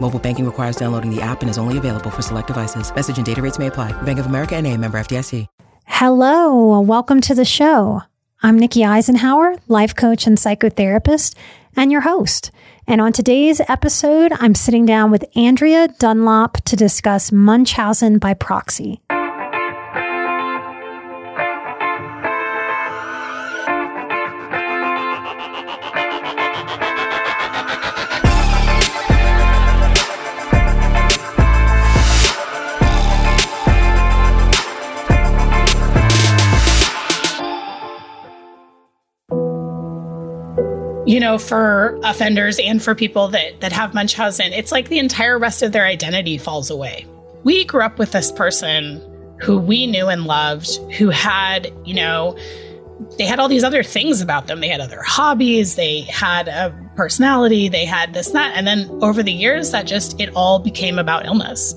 Mobile banking requires downloading the app and is only available for select devices. Message and data rates may apply. Bank of America and a member FDIC. Hello, welcome to the show. I'm Nikki Eisenhauer, life coach and psychotherapist, and your host. And on today's episode, I'm sitting down with Andrea Dunlop to discuss Munchausen by proxy. You know, for offenders and for people that, that have Munchausen, it's like the entire rest of their identity falls away. We grew up with this person who we knew and loved, who had, you know, they had all these other things about them. They had other hobbies, they had a personality, they had this, that. And then over the years, that just, it all became about illness.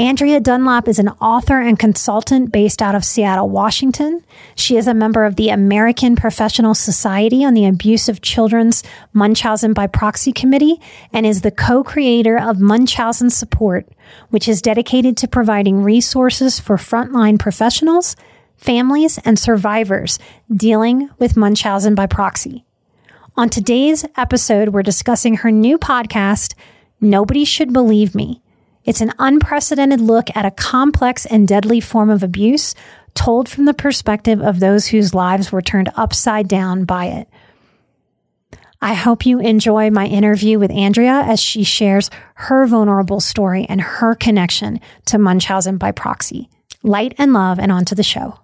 Andrea Dunlop is an author and consultant based out of Seattle, Washington. She is a member of the American Professional Society on the Abuse of Children's Munchausen by Proxy Committee and is the co-creator of Munchausen Support, which is dedicated to providing resources for frontline professionals, families, and survivors dealing with Munchausen by proxy. On today's episode, we're discussing her new podcast, Nobody Should Believe Me it's an unprecedented look at a complex and deadly form of abuse told from the perspective of those whose lives were turned upside down by it. I hope you enjoy my interview with Andrea as she shares her vulnerable story and her connection to Munchausen by proxy. Light and love, and on to the show.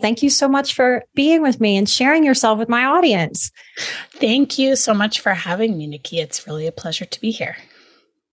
Thank you so much for being with me and sharing yourself with my audience. Thank you so much for having me, Nikki. It's really a pleasure to be here.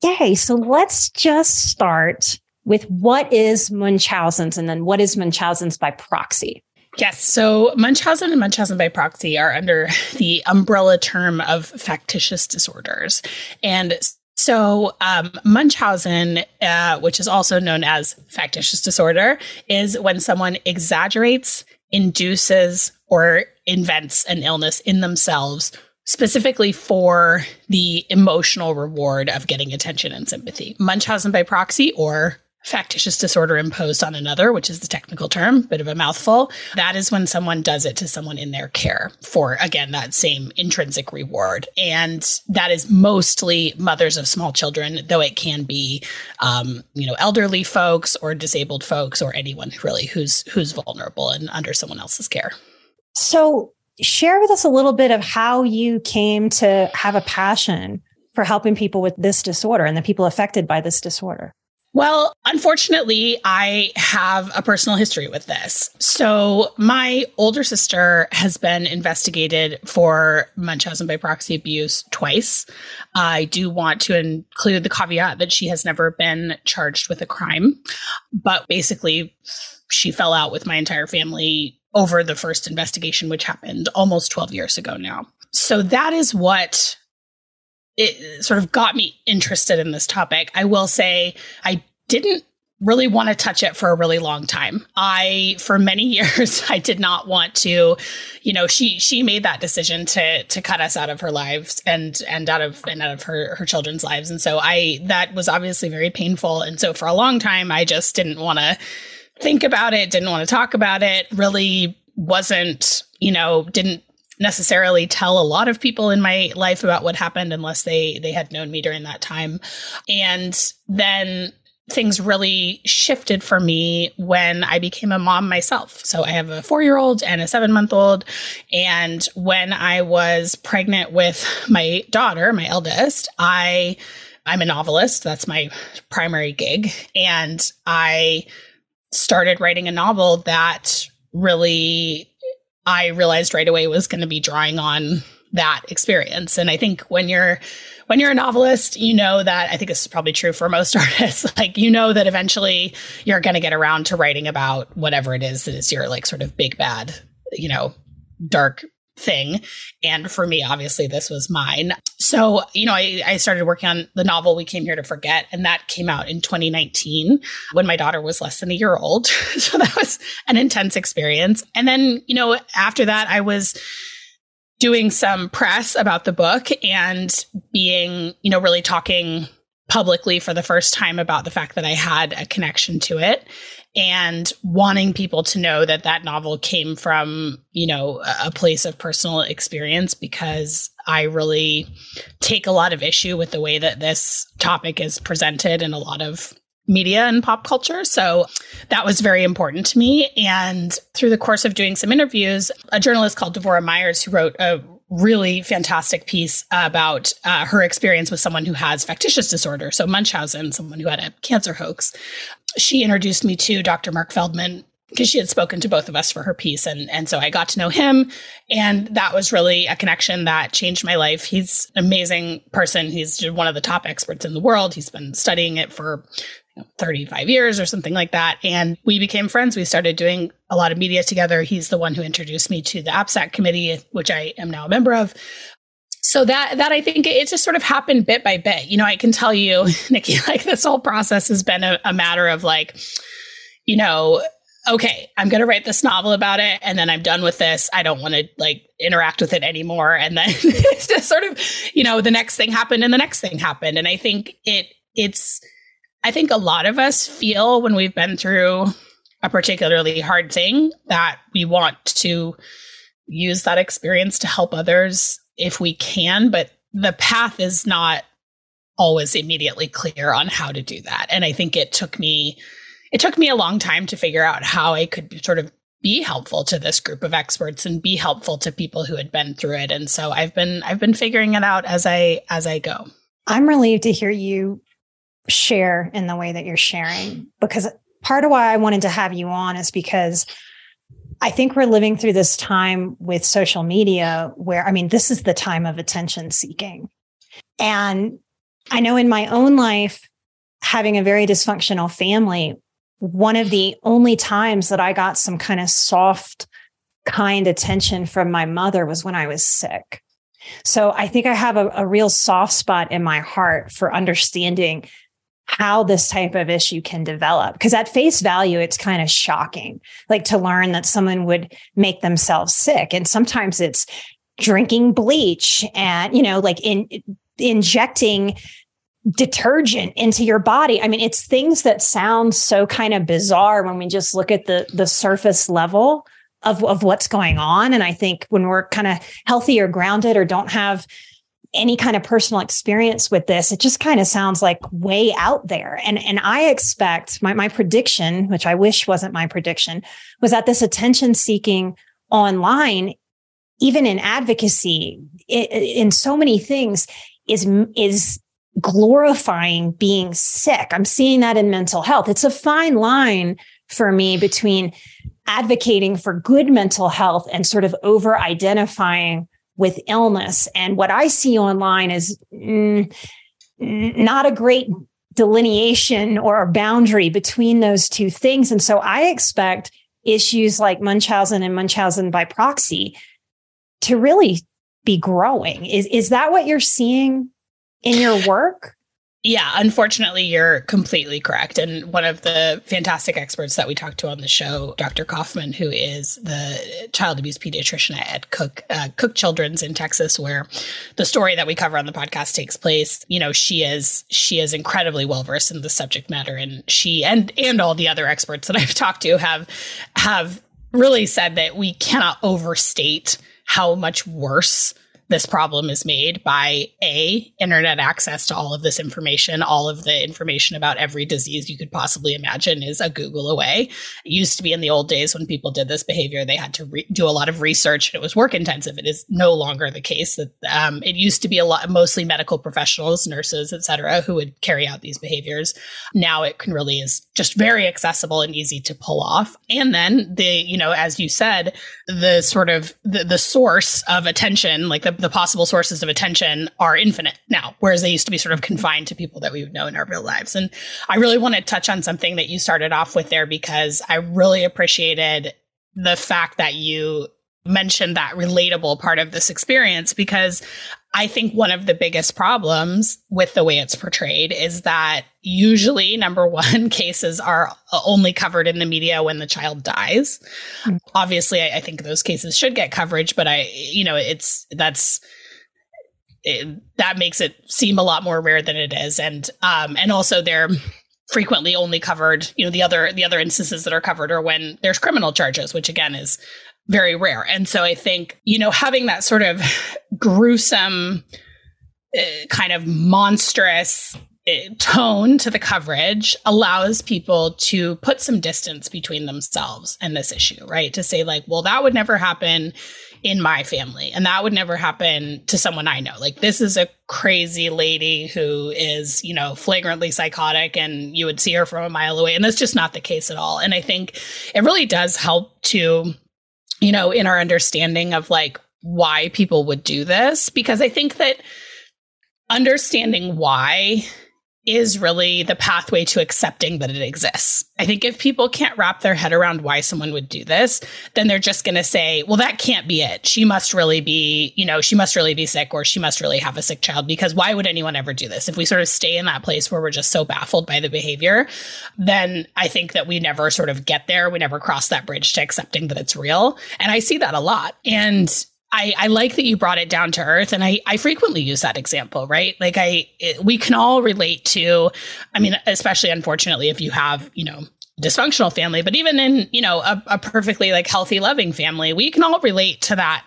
Yay. So let's just start with what is Munchausen's and then what is Munchausen's by proxy? Yes. So Munchausen and Munchausen by proxy are under the umbrella term of factitious disorders. And so, um, Munchausen, uh, which is also known as factitious disorder, is when someone exaggerates, induces, or invents an illness in themselves, specifically for the emotional reward of getting attention and sympathy. Munchausen by proxy, or factitious disorder imposed on another, which is the technical term, bit of a mouthful. That is when someone does it to someone in their care for, again, that same intrinsic reward. And that is mostly mothers of small children, though it can be, um, you know, elderly folks or disabled folks or anyone really who's, who's vulnerable and under someone else's care. So share with us a little bit of how you came to have a passion for helping people with this disorder and the people affected by this disorder. Well, unfortunately, I have a personal history with this. So, my older sister has been investigated for Munchausen by proxy abuse twice. I do want to include the caveat that she has never been charged with a crime, but basically, she fell out with my entire family over the first investigation, which happened almost 12 years ago now. So, that is what it sort of got me interested in this topic. I will say I didn't really want to touch it for a really long time. I for many years I did not want to, you know, she she made that decision to to cut us out of her lives and and out of and out of her her children's lives. And so I that was obviously very painful. And so for a long time I just didn't want to think about it, didn't want to talk about it, really wasn't, you know, didn't necessarily tell a lot of people in my life about what happened unless they they had known me during that time and then things really shifted for me when I became a mom myself. So I have a four year old and a seven month old. And when I was pregnant with my daughter, my eldest, I I'm a novelist. That's my primary gig. And I started writing a novel that really I realized right away was going to be drawing on that experience. And I think when you're when you're a novelist, you know that I think this is probably true for most artists. like you know that eventually you're going to get around to writing about whatever it is that is your like sort of big bad, you know, dark thing. And for me, obviously, this was mine. So, you know, I, I, started working on the novel We Came Here to Forget, and that came out in 2019 when my daughter was less than a year old. so that was an intense experience. And then, you know, after that, I was doing some press about the book and being, you know, really talking publicly for the first time about the fact that I had a connection to it and wanting people to know that that novel came from, you know, a place of personal experience because I really take a lot of issue with the way that this topic is presented in a lot of media and pop culture. So that was very important to me. And through the course of doing some interviews, a journalist called Devora Myers, who wrote a really fantastic piece about uh, her experience with someone who has factitious disorder. So Munchausen, someone who had a cancer hoax. She introduced me to Dr. Marc Feldman because she had spoken to both of us for her piece. And, and so I got to know him. And that was really a connection that changed my life. He's an amazing person. He's one of the top experts in the world. He's been studying it for know, 35 years or something like that. And we became friends. We started doing a lot of media together. He's the one who introduced me to the APSAC committee, which I am now a member of. So that that I think it just sort of happened bit by bit. You know, I can tell you, Nikki, like this whole process has been a, a matter of like, you know, okay, I'm going to write this novel about it and then I'm done with this. I don't want to like interact with it anymore. And then it's just sort of, you know, the next thing happened and the next thing happened. And I think it, it's, I think a lot of us feel when we've been through a particularly hard thing that we want to use that experience to help others if we can, but the path is not always immediately clear on how to do that. And I think it took me it took me a long time to figure out how I could sort of be helpful to this group of experts and be helpful to people who had been through it. And so I've been I've been figuring it out as I as I go. I'm relieved to hear you share in the way that you're sharing because part of why I wanted to have you on is because I think we're living through this time with social media where, I mean, this is the time of attention seeking. And I know in my own life, having a very dysfunctional family, one of the only times that I got some kind of soft, kind attention from my mother was when I was sick. So I think I have a, a real soft spot in my heart for understanding how this type of issue can develop. Because at face value, it's kind of shocking, like to learn that someone would make themselves sick. And sometimes it's drinking bleach and, you know, like in injecting detergent into your body. I mean, it's things that sound so kind of bizarre when we just look at the the surface level of, of what's going on. And I think when we're kind of healthy or grounded or don't have any kind of personal experience with this, it just kind of sounds like way out there. And, and I expect my, my prediction, which I wish wasn't my prediction, was that this attention seeking online, even in advocacy, in, in so many things is, is glorifying being sick. I'm seeing that in mental health. It's a fine line for me between advocating for good mental health and sort of over identifying with illness. And what I see online is mm, not a great delineation or a boundary between those two things. And so I expect issues like Munchausen and Munchausen by proxy to really be growing. Is, is that what you're seeing in your work? Yeah, unfortunately, you're completely correct. And one of the fantastic experts that we talked to on the show, Dr. Coffman, who is the child abuse pediatrician at Cook uh, Cook Children's in Texas, where the story that we cover on the podcast takes place. You know, she is she is incredibly well versed in the subject matter, and she and and all the other experts that I've talked to have have really said that we cannot overstate how much worse this problem is made by a internet access to all of this information. All of the information about every disease you could possibly imagine is a google away. It used to be in the old days when people did this behavior they had to re- do a lot of research and it was work intensive. It is no longer the case that um, it used to be a lot mostly medical professionals nurses etc who would carry out these behaviors. Now it can really is just very accessible and easy to pull off. And then the you know as you said the sort of the, the source of attention like the the possible sources of attention are infinite now, whereas they used to be sort of confined to people that we would know in our real lives. And I really want to touch on something that you started off with there because I really appreciated the fact that you mentioned that relatable part of this experience because I think one of the biggest problems with the way it's portrayed is that usually, number one, cases are only covered in the media when the child dies. Mm-hmm. Obviously, I, I, think those cases should get coverage, but I, you know, it's that's. It, that makes it seem a lot more rare than it is, and um, and also they're frequently only covered. You know, the other the other instances that are covered are when there's criminal charges, which again is very rare. And so I think, you know, having that sort of gruesome, uh, kind of monstrous tone to the coverage allows people to put some distance between themselves and this issue, right? To say, like, well, that would never happen in my family and that would never happen to someone I know. Like, this is a crazy lady who is, you know, flagrantly psychotic and you would see her from a mile away. And that's just not the case at all. And I think it really does help to you know, in our understanding of like why people would do this. Because I think that understanding why is really the pathway to accepting that it exists. I think if people can't wrap their head around why someone would do this, then they're just going to say, well, that can't be it. She must really be, you know, she must really be sick or she must really have a sick child because why would anyone ever do this? If we sort of stay in that place where we're just so baffled by the behavior, then I think that we never sort of get there. We never cross that bridge to accepting that it's real. And I see that a lot. And I, I like that you brought it down to earth and I, I frequently use that example, right? Like I, it, we can all relate to, I mean, especially unfortunately, if you have, you know, dysfunctional family, but even in, you know, a, a perfectly like healthy, loving family, we can all relate to that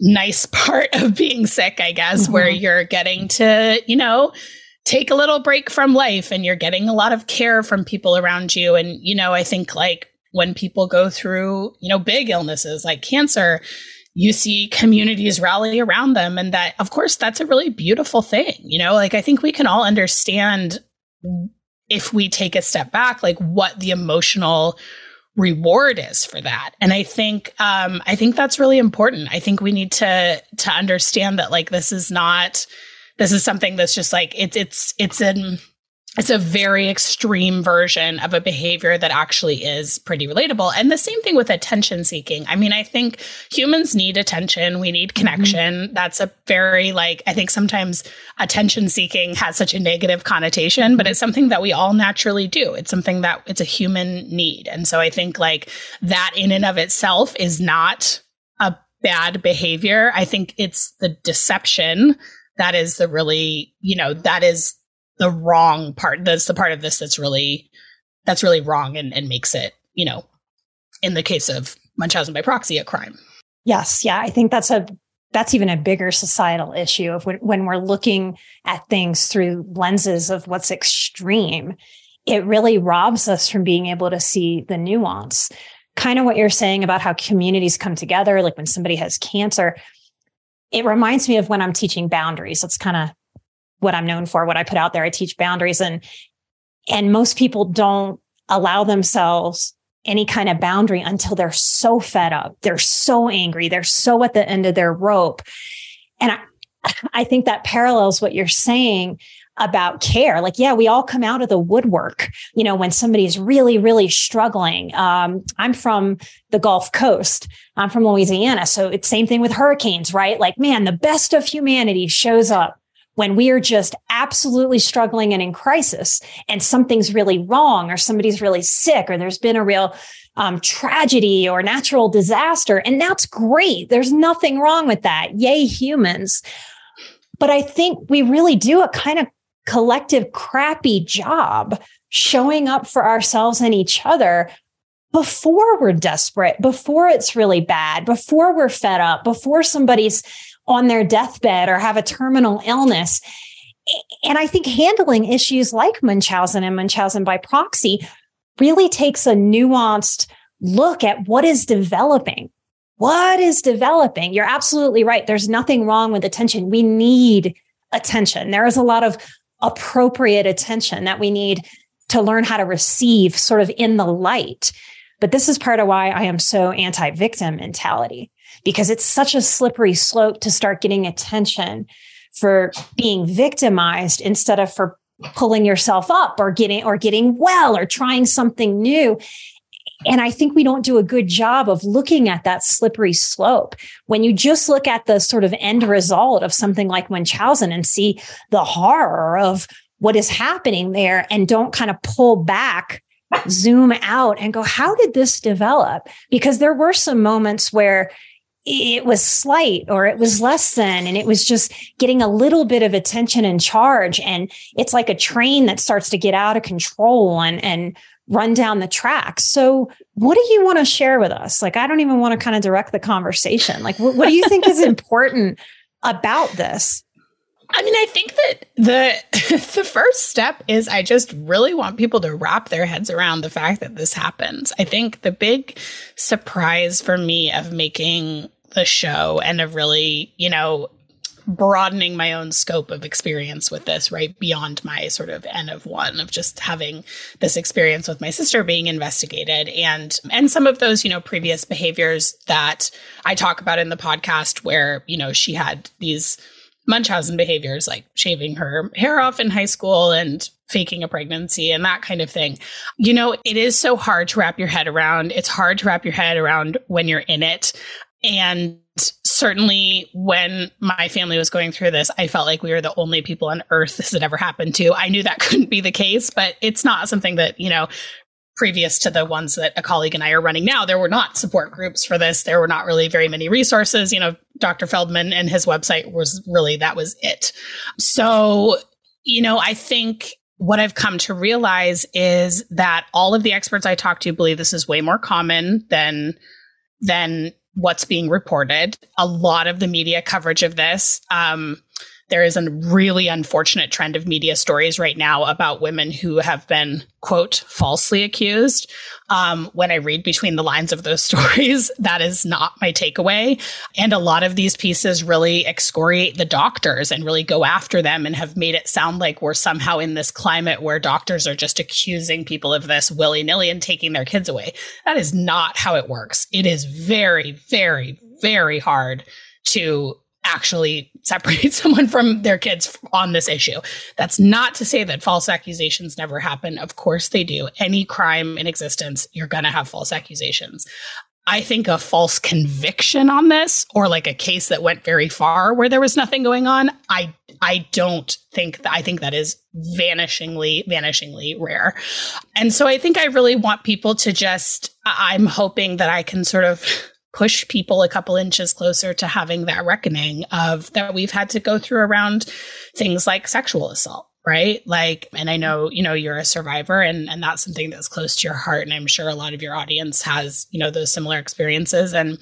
nice part of being sick, I guess, mm-hmm. where you're getting to, you know, take a little break from life and you're getting a lot of care from people around you. And, you know, I think like when people go through, you know, big illnesses like cancer, you see communities rally around them. And that, of course, that's a really beautiful thing. You know, like I think we can all understand if we take a step back, like what the emotional reward is for that. And I think, um, I think that's really important. I think we need to, to understand that like this is not, this is something that's just like, it's, it's, it's an, it's a very extreme version of a behavior that actually is pretty relatable. And the same thing with attention seeking. I mean, I think humans need attention. We need mm-hmm. connection. Mm-hmm. That's a very like, I think sometimes attention seeking has such a negative connotation, but it's something that we all naturally do. It's something that it's a human need. And so I think like that in and of itself is not a bad behavior. I think it's the deception that is the really, you know, that is the wrong part. That's the part of this that's really that's really wrong and, and makes it, you know, in the case of Munchausen by proxy, a crime. Yes, yeah, I think that's a that's even a bigger societal issue of when, we're looking at things through lenses of what's extreme. It really robs us from being able to see the nuance. Kind of what you're saying about how communities come together, like when somebody has cancer. It reminds me of when I'm teaching boundaries. That's kind of what I'm known for, what I put out there. I teach boundaries and, and most people don't allow themselves any kind of boundary until they're so fed up. They're so angry. They're so at the end of their rope. And I, I think that parallels what you're saying about care. Like, yeah, we all come out of the woodwork, you know, when somebody's really, really struggling. Um, I'm from the Gulf Coast. I'm from Louisiana. So it's same thing with hurricanes, right? Like, man, the best of humanity shows up when we are just absolutely struggling and in crisis and something's really wrong or somebody's really sick or there's been a real um, tragedy or natural disaster. And that's great. There's nothing wrong with that. Yay, humans. But I think we really do a kind of collective crappy job showing up for ourselves and each other before we're desperate, before it's really bad, before we're fed up, before somebody's on their deathbed or have a terminal illness. And I think handling issues like Munchausen and Munchausen by proxy really takes a nuanced look at what is developing. What is developing? You're absolutely right. There's nothing wrong with attention. We need attention. There is a lot of appropriate attention that we need to learn how to receive sort of in the light. But this is part of why I am so anti victim mentality because it's such a slippery slope to start getting attention for being victimized instead of for pulling yourself up or getting or getting well or trying something new and I think we don't do a good job of looking at that slippery slope. When you just look at the sort of end result of something like Munchausen and see the horror of what is happening there and don't kind of pull back, zoom out and go, how did this develop? Because there were some moments where it was slight or it was less than and it was just getting a little bit of attention and charge and it's like a train that starts to get out of control and and run down the track. So, what do you want to share with us? Like, I don't even want to kind of direct the conversation. Like, what, what do you think is important about this? I mean, I think that the the first step is I just really want people to wrap their heads around the fact that this happens. I think the big surprise for me of making the show and of really, you know, broadening my own scope of experience with this, right? Beyond my sort of N of one of just having this experience with my sister being investigated and, and some of those, you know, previous behaviors that I talk about in the podcast where, you know, she had these Munchausen behaviors like shaving her hair off in high school and faking a pregnancy and that kind of thing. You know, it is so hard to wrap your head around. It's hard to wrap your head around when you're in it. And certainly when my family was going through this, I felt like we were the only people on earth this had ever happened to. I knew that couldn't be the case, but it's not something that, you know, previous to the ones that a colleague and I are running now, there were not support groups for this. There were not really very many resources. You know, Dr. Feldman and his website was really, that was it. So, you know, I think what I've come to realize is that all of the experts I talk to believe this is way more common than than what's being reported. A lot of the media coverage of this. Um, there is a really unfortunate trend of media stories right now about women who have been, quote, falsely accused. Um, when I read between the lines of those stories, that is not my takeaway. And a lot of these pieces really excoriate the doctors and really go after them and have made it sound like we're somehow in this climate where doctors are just accusing people of this willy nilly and taking their kids away. That is not how it works. It is very, very, very hard to actually separate someone from their kids on this issue. That's not to say that false accusations never happen. Of course they do. Any crime in existence, you're going to have false accusations. I think a false conviction on this or like a case that went very far where there was nothing going on, I I don't think that I think that is vanishingly vanishingly rare. And so I think I really want people to just I'm hoping that I can sort of push people a couple inches closer to having that reckoning of that we've had to go through around things like sexual assault right? Like and i know you know you're a survivor and and that's something that's close to your heart. And i'm sure a lot of your audience has you know those similar experiences. And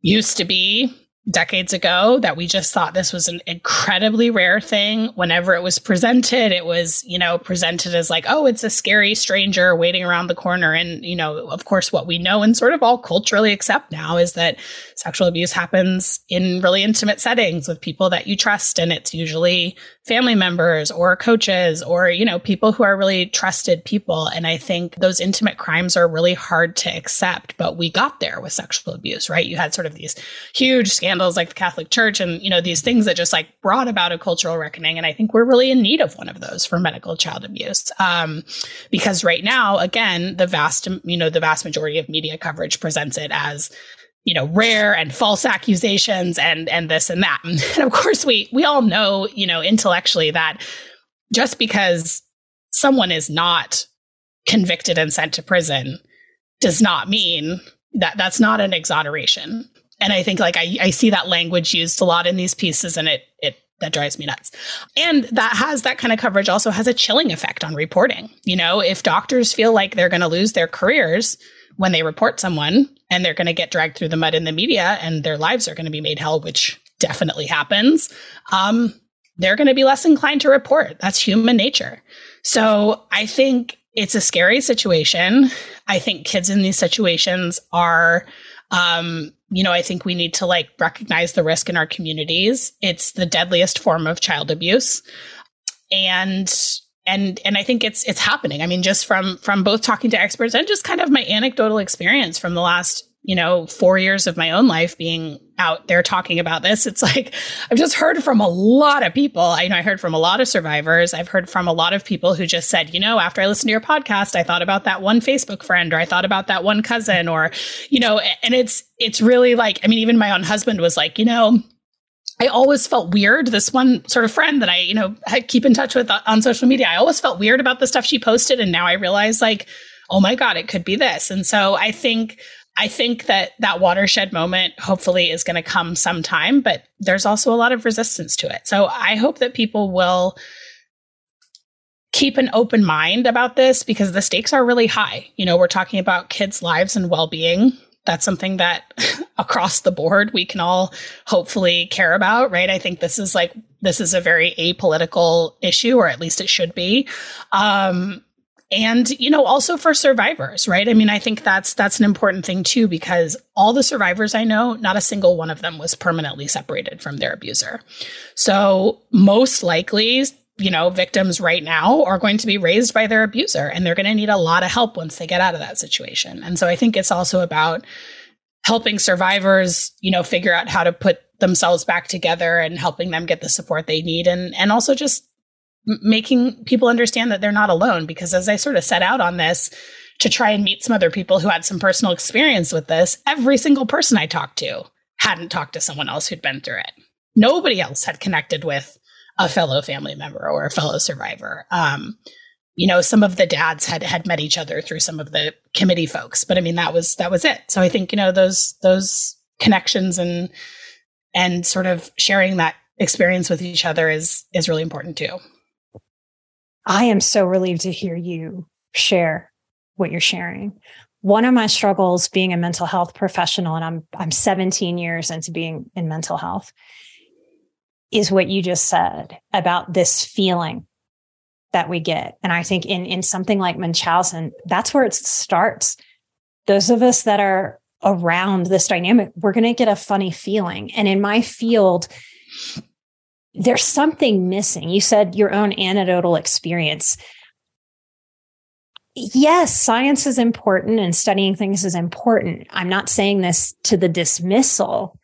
used to be decades ago that we just thought this was an incredibly rare thing. Whenever it was presented, it was, you know, presented as like, oh, it's a scary stranger waiting around the corner. And, you know, of course, what we know and sort of all culturally accept now is that sexual abuse happens in really intimate settings with people that you trust. And it's usually family members or coaches or, you know, people who are really trusted people. And I think those intimate crimes are really hard to accept, but we got there with sexual abuse, right? You had sort of these huge scandals like the Catholic Church and, you know, these things that just like brought about a cultural reckoning. And I think we're really in need of one of those for medical child abuse. Um, because right now, again, the vast, you know, the vast majority of media coverage presents it as you know rare and false accusations and and this and that and of course we we all know you know intellectually that just because someone is not convicted and sent to prison does not mean that that's not an exoneration and i think like i, I see that language used a lot in these pieces and it it that drives me nuts. And that has that kind of coverage also has a chilling effect on reporting. You know, if doctors feel like they're going to lose their careers when they report someone and they're going to get dragged through the mud in the media and their lives are going to be made hell, which definitely happens, um, they're going to be less inclined to report. That's human nature. So I think it's a scary situation. I think kids in these situations are, um, you know, I think we need to like recognize the risk in our communities. It's the deadliest form of child abuse. And and and I think it's it's happening. I mean, just from from both talking to experts and just kind of my anecdotal experience from the last you know four years of my own life being out there talking about this it's like i've just heard from a lot of people i know i heard from a lot of survivors i've heard from a lot of people who just said you know after i listened to your podcast i thought about that one facebook friend or i thought about that one cousin or you know and it's it's really like i mean even my own husband was like you know I always felt weird. This one sort of friend that I, you know, I keep in touch with on social media, I always felt weird about the stuff she posted. And now I realize, like, oh my God, it could be this. And so I think, I think that that watershed moment hopefully is going to come sometime, but there's also a lot of resistance to it. So I hope that people will keep an open mind about this because the stakes are really high. You know, we're talking about kids' lives and well being that's something that across the board we can all hopefully care about, right? I think this is like this is a very apolitical issue, or at least it should be. Um, and you know also for survivors right i mean i think that's that's an important thing too because all the survivors i know not a single one of them was permanently separated from their abuser so most likely you know, victims right now are going to be raised by their abuser and they're going to need a lot of help once they get out of that situation. And so I think it's also about helping survivors, you know, figure out how to put themselves back together and helping them get the support they need and and also just making people understand that they're not alone because as I sort of set out on this to try and meet some other people who had some personal experience with this, every single person I talked to hadn't talked to someone else who'd been through it. Nobody else had connected with a fellow family member or a fellow survivor. Um, you know, some of the dads had had met each other through some of the committee folks, but I mean that was that was it. So I think you know those those connections and and sort of sharing that experience with each other is is really important too. I am so relieved to hear you share what you're sharing. One of my struggles being a mental health professional, and I'm I'm 17 years into being in mental health, is what you just said about this feeling that we get. And I think in, in something like Munchausen, that's where it starts. Those of us that are around this dynamic, we're going to get a funny feeling. And in my field, there's something missing. You said your own anecdotal experience. Yes, science is important and studying things is important. I'm not saying this to the dismissal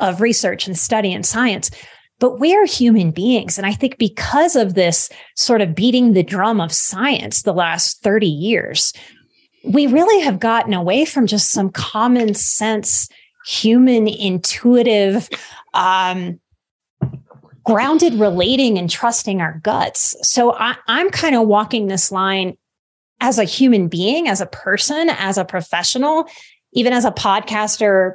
of research and study and science. But we're human beings. And I think because of this sort of beating the drum of science the last 30 years, we really have gotten away from just some common sense, human, intuitive, um, grounded relating and trusting our guts. So I, I'm kind of walking this line as a human being, as a person, as a professional, even as a podcaster,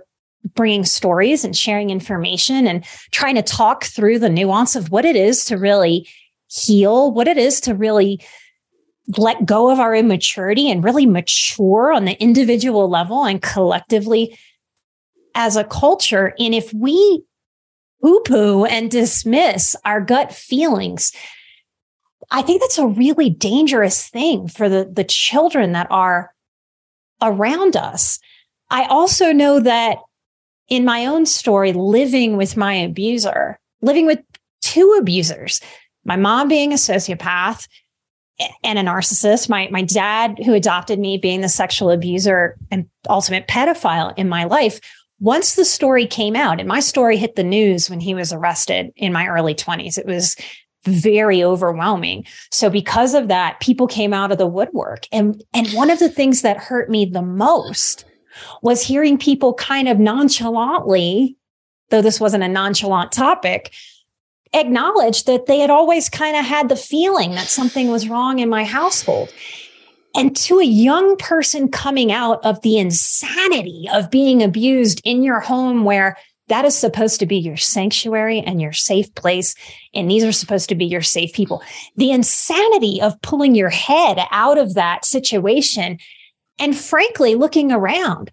bringing stories and sharing information and trying to talk through the nuance of what it is to really heal, what it is to really let go of our immaturity and really mature on the individual level and collectively as a culture. And if we poo poo and dismiss our gut feelings, I think that's a really dangerous thing for the, the children that are around us. I also know that in my own story, living with my abuser, living with two abusers, my mom being a sociopath and a narcissist, my, my dad who adopted me being the sexual abuser and ultimate pedophile in my life. Once the story came out and my story hit the news when he was arrested in my early 20s, it was very overwhelming. So because of that, people came out of the woodwork. And, and one of the things that hurt me the most was hearing people kind of nonchalantly, though this wasn't a nonchalant topic, acknowledge that they had always kind of had the feeling that something was wrong in my household. And to a young person coming out of the insanity of being abused in your home where that is supposed to be your sanctuary and your safe place. And these are supposed to be your safe people. The insanity of pulling your head out of that situation and frankly, looking around,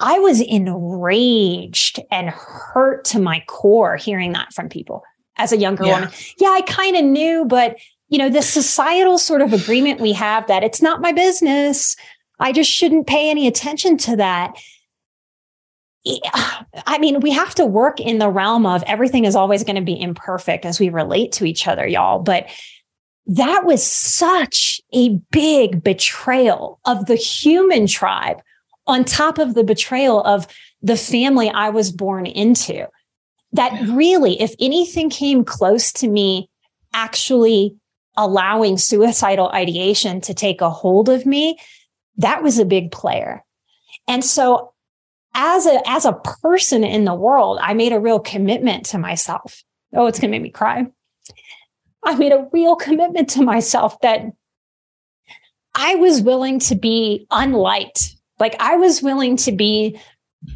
I was enraged and hurt to my core hearing that from people as a younger yeah. woman. Yeah, I kind of knew, but you know, the societal sort of agreement we have that it's not my business. I just shouldn't pay any attention to that. I mean, we have to work in the realm of everything is always going to be imperfect as we relate to each other, y'all. But that was such a big betrayal of the human tribe on top of the betrayal of the family I was born into. That really, if anything came close to me actually allowing suicidal ideation to take a hold of me, that was a big player. And so as a, as a person in the world, I made a real commitment to myself. Oh, it's going to make me cry. I made a real commitment to myself that I was willing to be unliked. Like I was willing to be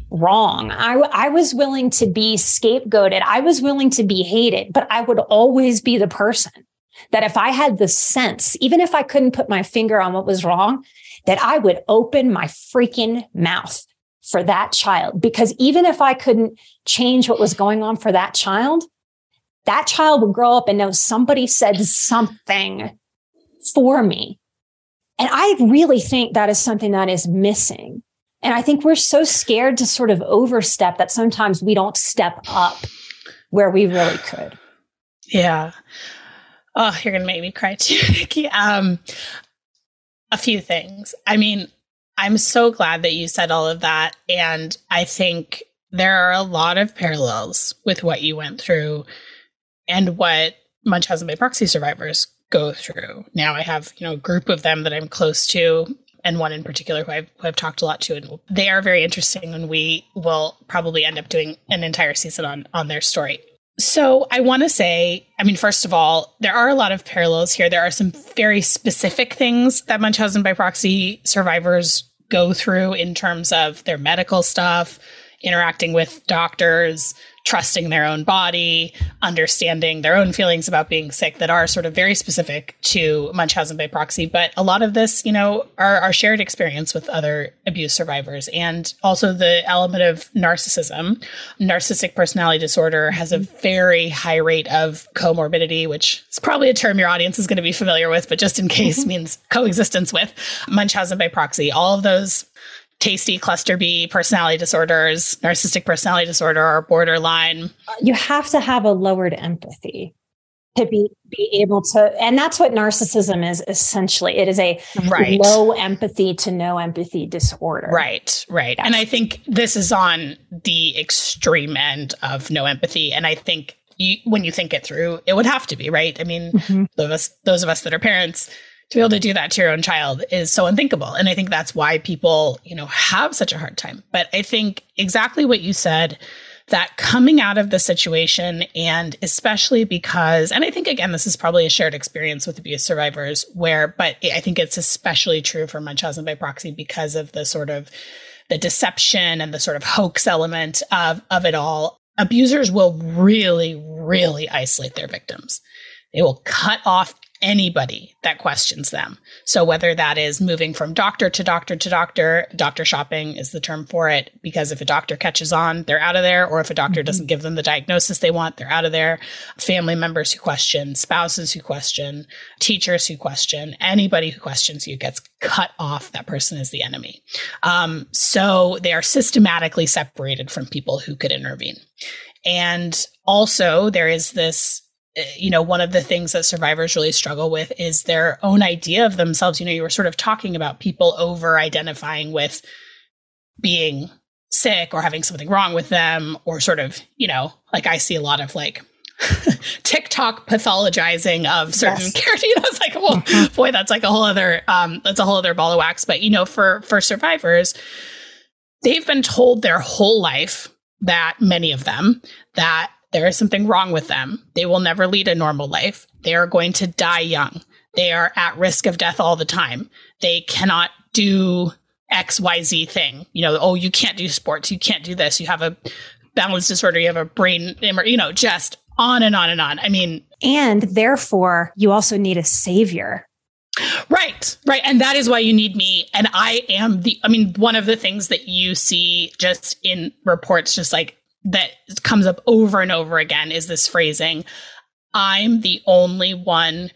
wrong. I, I was willing to be scapegoated. I was willing to be hated, but I would always be the person that if I had the sense, even if I couldn't put my finger on what was wrong, that I would open my freaking mouth for that child. Because even if I couldn't change what was going on for that child, that child would grow up and know somebody said something for me. And I really think that is something that is missing. And I think we're so scared to sort of overstep that sometimes we don't step up where we really could. Yeah. Oh, you're gonna make me cry too, Nikki. Um, a few things. I mean, I'm so glad that you said all of that, and I think there are a lot of parallels with what you went through and what Munchausen by proxy survivors go through. Now I have, you know, a group of them that I'm close to and one in particular who I've, who I've talked a lot to and they are very interesting and we will probably end up doing an entire season on on their story. So I want to say, I mean, first of all, there are a lot of parallels here. There are some very specific things that Munchausen by proxy survivors go through in terms of their medical stuff, interacting with doctors, trusting their own body, understanding their own feelings about being sick that are sort of very specific to Munchausen by proxy. But a lot of this, you know, are our shared experience with other abuse survivors and also the element of narcissism. Narcissistic personality disorder has a very high rate of comorbidity, which is probably a term your audience is going to be familiar with, but just in case mm-hmm. means coexistence with Munchausen by proxy. All of those tasty cluster B personality disorders, narcissistic personality disorder, or borderline. You have to have a lowered empathy to be be able to and that's what narcissism is essentially it is a right. low empathy to no empathy disorder right right yes. and i think this is on the extreme end of no empathy and i think you, when you think it through it would have to be right i mean mm-hmm. those of us those of us that are parents to be able to do that to your own child is so unthinkable. And I think that's why people, you know, have such a hard time. But I think exactly what you said that coming out of the situation and especially because and i think again this is probably a shared experience with abuse survivors where but i think it's especially true for munchausen by proxy because of the sort of the deception and the sort of hoax element of of it all abusers will really really isolate their victims they will cut off anybody that questions them. So whether that is moving from doctor to doctor to doctor, doctor shopping is the term for it because if a doctor catches on, they're out of there or if a doctor mm-hmm. doesn't give them the diagnosis they want, they're out of there. Family members who question, spouses who question, teachers who question, anybody who questions you gets cut off. That person is the enemy. Um, so they are systematically separated from people who could intervene. And also there is this you know, one of the things that survivors really struggle with is their own idea of themselves. You know, you were sort of talking about people over identifying with being sick or having something wrong with them, or sort of, you know, like I see a lot of like TikTok pathologizing of certain yes. characters. You know, it's like, well, mm-hmm. boy, that's like a whole other um, that's a whole other ball of wax. But you know, for for survivors, they've been told their whole life that many of them that there is something wrong with them. They will never lead a normal life. They are going to die young. They are at risk of death all the time. They cannot do XYZ thing. You know, oh, you can't do sports. You can't do this. You have a balance disorder. You have a brain, you know, just on and on and on. I mean, and therefore, you also need a savior Right, right. And that is why you need me. And I am the, I mean, one of the things that you see just in reports, just like that comes up over and over again is this phrasing I'm the only one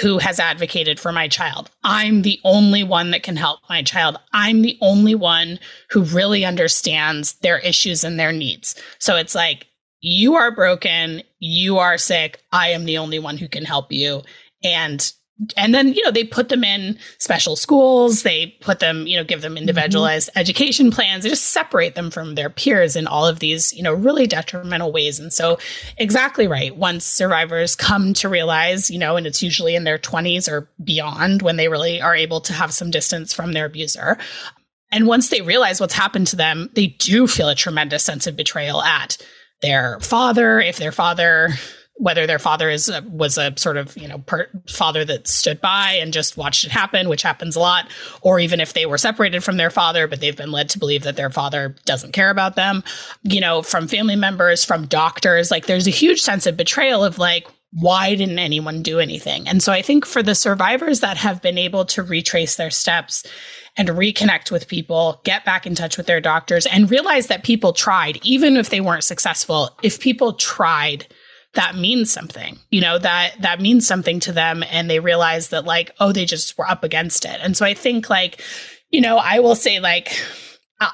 who has advocated for my child. I'm the only one that can help my child. I'm the only one who really understands their issues and their needs. So it's like, you are broken, you are sick, I am the only one who can help you. And and then you know they put them in special schools. They put them you know give them individualized mm-hmm. education plans. They just separate them from their peers in all of these you know really detrimental ways. And so exactly right. Once survivors come to realize you know and it's usually in their 20s or beyond when they really are able to have some distance from their abuser. And once they realize what's happened to them they do feel a tremendous sense of betrayal at their father if their father whether their father is a, was a sort of you know per, father that stood by and just watched it happen, which happens a lot, or even if they were separated from their father, but they've been led to believe that their father doesn't care about them, you know, from family members, from doctors, like there's a huge sense of betrayal of like why didn't anyone do anything? And so I think for the survivors that have been able to retrace their steps and reconnect with people, get back in touch with their doctors, and realize that people tried, even if they weren't successful, if people tried that means something you know that that means something to them and they realize that like oh they just were up against it and so i think like you know i will say like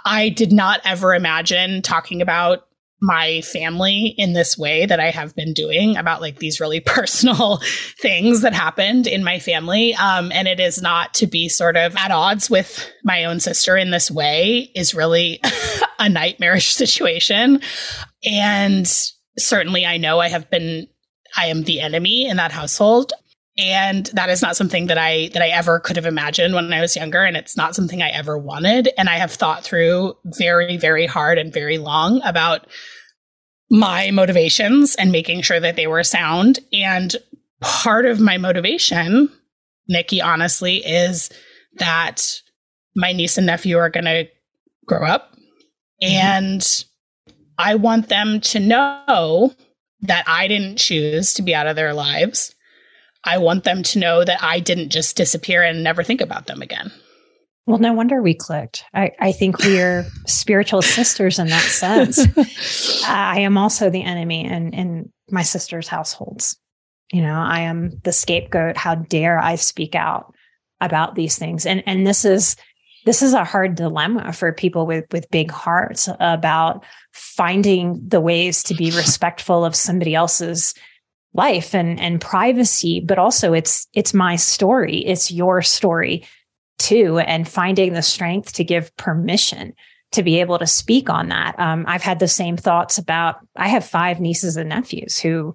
i did not ever imagine talking about my family in this way that I have been doing about like these really personal things that happened in my family. Um, and it is not to be sort of at odds with my own sister in this way is really a nightmarish situation. And certainly I know I have been I am the enemy in that household. And that is not something that I that I ever could have imagined when I was younger. And it's not something I ever wanted. And I have thought through very very hard and very long about my motivations and making sure that they were sound. And part of my motivation Nikki honestly is that my niece and nephew are going to grow up. Mm-hmm. and I want them to know that I didn't choose to be out of their lives. I want them to know that I didn't just disappear and never think about them again. Well, no wonder we clicked. I, I think we're spiritual sisters in that sense. I am also the enemy in, in my sister's households. You know, I am the scapegoat. How dare I speak out about these things? And and this is this is a hard dilemma for people with with big hearts about finding the ways to be respectful of somebody else's life and and privacy but also it's it's my story it's your story too and finding the strength to give permission to be able to speak on that. Um, i've had the same thoughts about i have five nieces and nephews who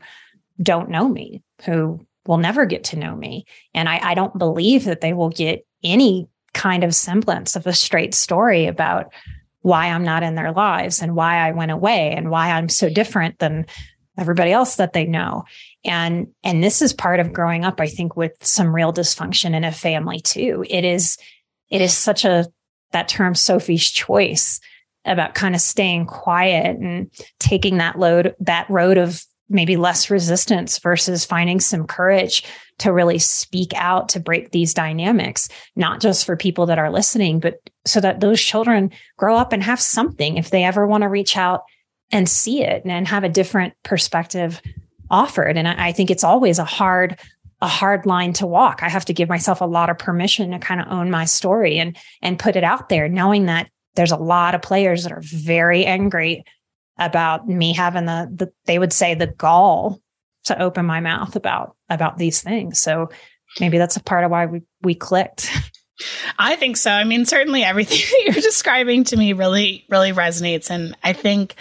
don't know me who will never get to know me. And I, I don't believe that they will get any kind of semblance of a straight story about why I'm not in their lives and why I went away and why I'm so different than everybody else that they know. And and this is part of growing up I think with some real dysfunction in a family too. It is it is such a that term Sophie's choice about kind of staying quiet and taking that load that road of maybe less resistance versus finding some courage to really speak out to break these dynamics, not just for people that are listening, but so that those children grow up and have something if they ever want to reach out and see it and have a different perspective offered. And I, think it's always a hard, a hard line to walk. I have to give myself a lot of permission to kind of own my story and and put it out there, knowing that there's a lot of players that are very angry about me having the, the they would say the gall to open my mouth about about these things. So maybe that's a part of why we we clicked. I think so. I mean, certainly everything that you're describing to me really really resonates and I think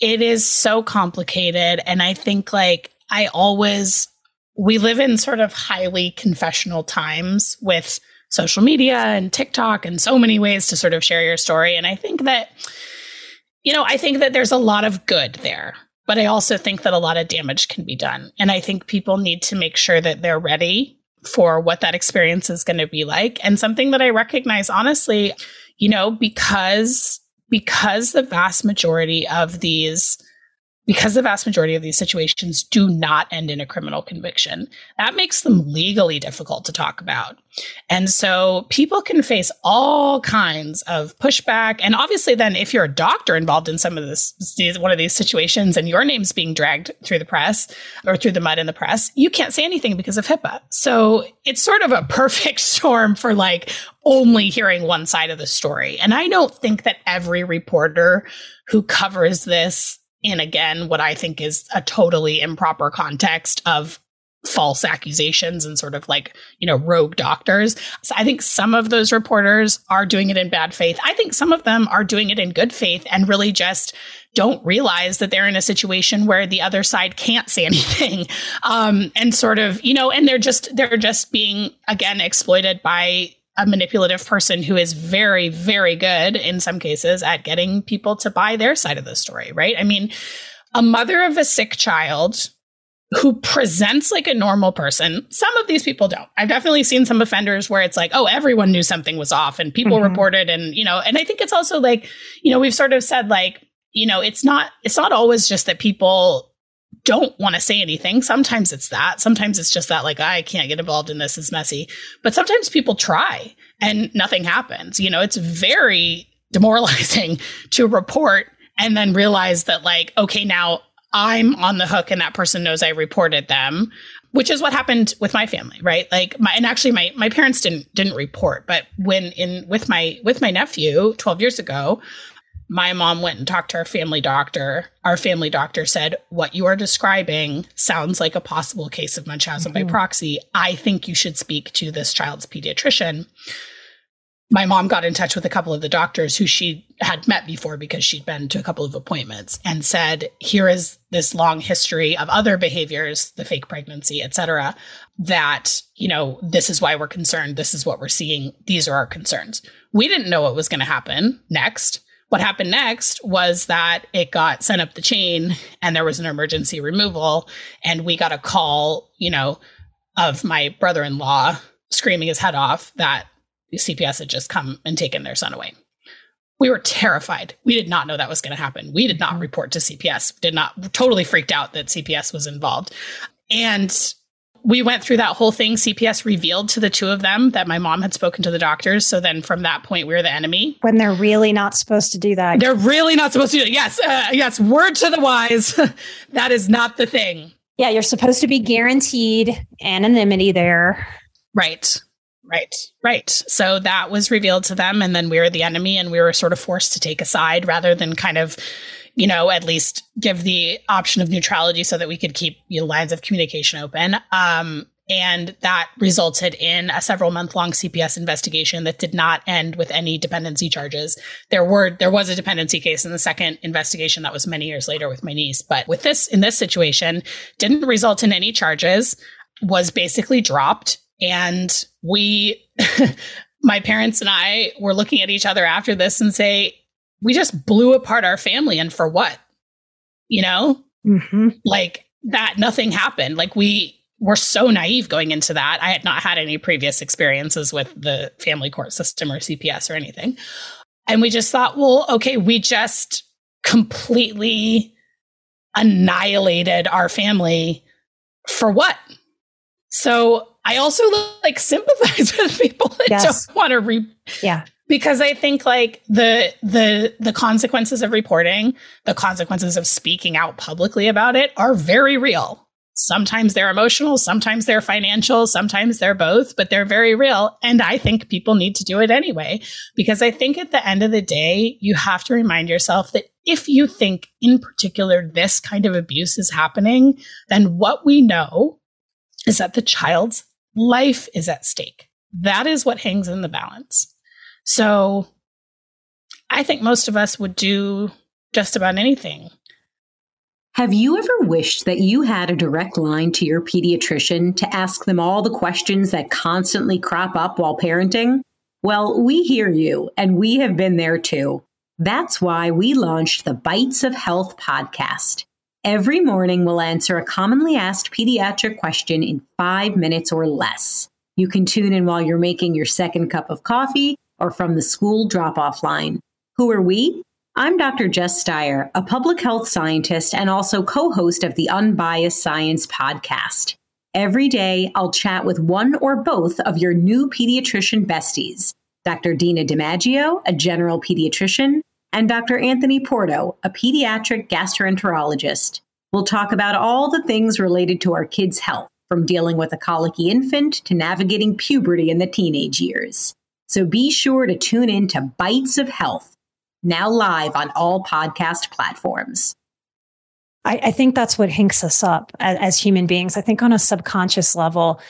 it is so complicated and I think like I always we live in sort of highly confessional times with social media and TikTok and so many ways to sort of share your story and I think that you know, I think that there's a lot of good there, but I also think that a lot of damage can be done. And I think people need to make sure that they're ready for what that experience is going to be like. And something that I recognize honestly, you know, because because the vast majority of these because the vast majority of these situations do not end in a criminal conviction. That makes them legally difficult to talk about. And so people can face all kinds of pushback. And obviously, then if you're a doctor involved in some of this, one of these situations and your name's being dragged through the press or through the mud in the press, you can't say anything because of HIPAA. So it's sort of a perfect storm for like only hearing one side of the story. And I don't think that every reporter who covers this in again what I think is a totally improper context of false accusations and sort of like, you know, rogue doctors. So I think some of those reporters are doing it in bad faith. I think some of them are doing it in good faith and really just don't realize that they're in a situation where the other side can't say anything. Um, and sort of, you know, and they're just, they're just being again exploited by a manipulative person who is very, very good in some cases at getting people to buy their side of the story, right? I mean, a mother of a sick child who presents like a normal person. Some of these people don't. I've definitely seen some offenders where it's like, oh, everyone knew something was off and people mm-hmm. reported and, you know, and I think it's also like, you know, we've sort of said like, you know, it's not it's not always just that people don't want to say anything. Sometimes it's that. Sometimes it's just that, like, I can't get involved in this, it's messy. But sometimes people try and nothing happens. You know, it's very demoralizing to report and then realize that, like, okay, now I'm on the hook and that person knows I reported them, which is what happened with my family, right? Like my and actually my my parents didn't didn't report, but when in with my with my nephew 12 years ago, my mom went and talked to our family doctor. Our family doctor said, What you are describing sounds like a possible case of Munchausen mm-hmm. by proxy. I think you should speak to this child's pediatrician. My mom got in touch with a couple of the doctors who she had met before because she'd been to a couple of appointments and said, Here is this long history of other behaviors, the fake pregnancy, et cetera, that, you know, this is why we're concerned. This is what we're seeing. These are our concerns. We didn't know what was going to happen next what happened next was that it got sent up the chain and there was an emergency removal. And we got a call you know of my brother-in-law screaming his head off that cps had just come and taken their son away. We were terrified. We did not know that was going to happen. We did not mm-hmm. report to cps did not totally freaked out that cps was involved. And we went through that whole thing. CPS revealed to the two of them that my mom had spoken to the doctors. So then from that point, we are the enemy. When they're really not supposed to do that. They're really not supposed to do it. Yes. Uh, yes. Word to the wise. that is not the thing. Yeah. You're supposed to be guaranteed anonymity there. Right. Right. Right. So that was revealed to them. And then we were the enemy and we were sort of forced to take a side rather than kind of you know, at least give the option of neutrality so that we could keep you know, lines of communication open. Um, and that resulted in a several month long CPS investigation that did not end with any dependency charges. There were there was a dependency case in the second investigation that was many years later with my niece, but with this in this situation didn't result in any charges. Was basically dropped, and we, my parents and I, were looking at each other after this and say, we just blew apart our family and for what? You know? Mm-hmm. like that nothing happened. Like we were so naive going into that. I had not had any previous experiences with the family court system or cps or anything. And we just thought well okay we just completely annihilated our family for what? So i also like sympathize with people that yes. don't want to re yeah because I think like the the the consequences of reporting, the consequences of speaking out publicly about it are very real. Sometimes they're emotional, sometimes they're financial, sometimes they're both, but they're very real. And I think people need to do it anyway, because I think at the end of the day, you have to remind yourself that if you think in particular this kind of abuse is happening, then what we know is that the child's life is at stake. That is what hangs in the balance. So I think most of us would do just about anything. Have you ever wished that you had a direct line to your pediatrician to ask them all the questions that constantly crop up while parenting? Well, we hear you, and we have been there too. That's why we launched the Bites of Health podcast. Every morning, we'll answer a commonly asked pediatric question in five minutes or less. You can tune in while you're making your second cup of coffee or from the school drop off line. Who are we? I'm Dr. Jess Steier, a public health scientist and also co host of the Unbiased Science podcast. Every day, I'll chat with one or both of your new pediatrician besties Dr. Dina DiMaggio, a general pediatrician, and Dr. Anthony Porto, a pediatric gastroenterologist. We'll talk about all the things related to our kids' health, from dealing with a colicky infant to navigating puberty in the teenage years. So be sure to tune in to Bites of Health now live on all podcast platforms. I, I think that's what hinks us up as, as human beings. I think on a subconscious level,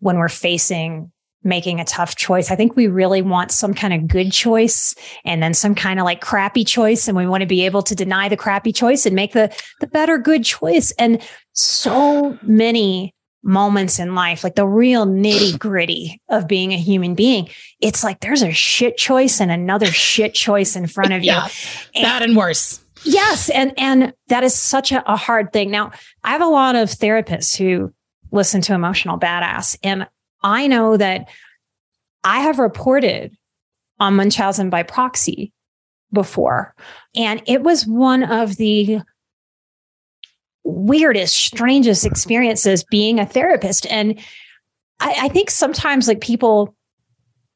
when we're facing making a tough choice. I think we really want some kind of good choice and then some kind of like crappy choice. And we want to be able to deny the crappy choice and make the, the better good choice. And so many moments in life, like the real nitty gritty of being a human being. It's like there's a shit choice and another shit choice in front of you. Yeah, and, bad and worse. Yes. And, and that is such a, a hard thing. Now, I have a lot of therapists who listen to Emotional Badass, and I know that I have reported on Munchausen by proxy before. And it was one of the weirdest, strangest experiences being a therapist. And I, I think sometimes like people,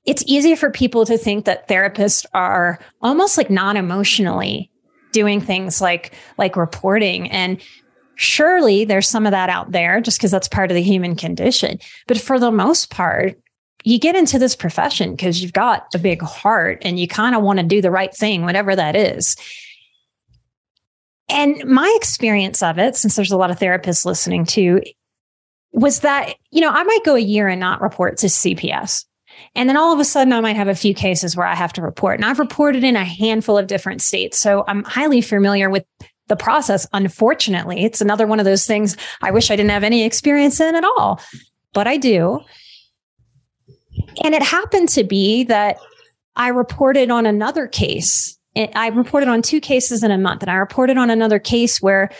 it's easy for people to think that therapists are almost like non-emotionally doing things like like reporting. And surely there's some of that out there just because that's part of the human condition. But for the most part you get into this profession because you've got a big heart and you kind of want to do the right thing whatever that is and my experience of it, since there's a lot of therapists listening to, was that, you know, I might go a year and not report to CPS. And then all of a sudden, I might have a few cases where I have to report. And I've reported in a handful of different states. So I'm highly familiar with the process. Unfortunately, it's another one of those things I wish I didn't have any experience in at all, but I do. And it happened to be that I reported on another case I reported on two cases in a month, and I reported on another case where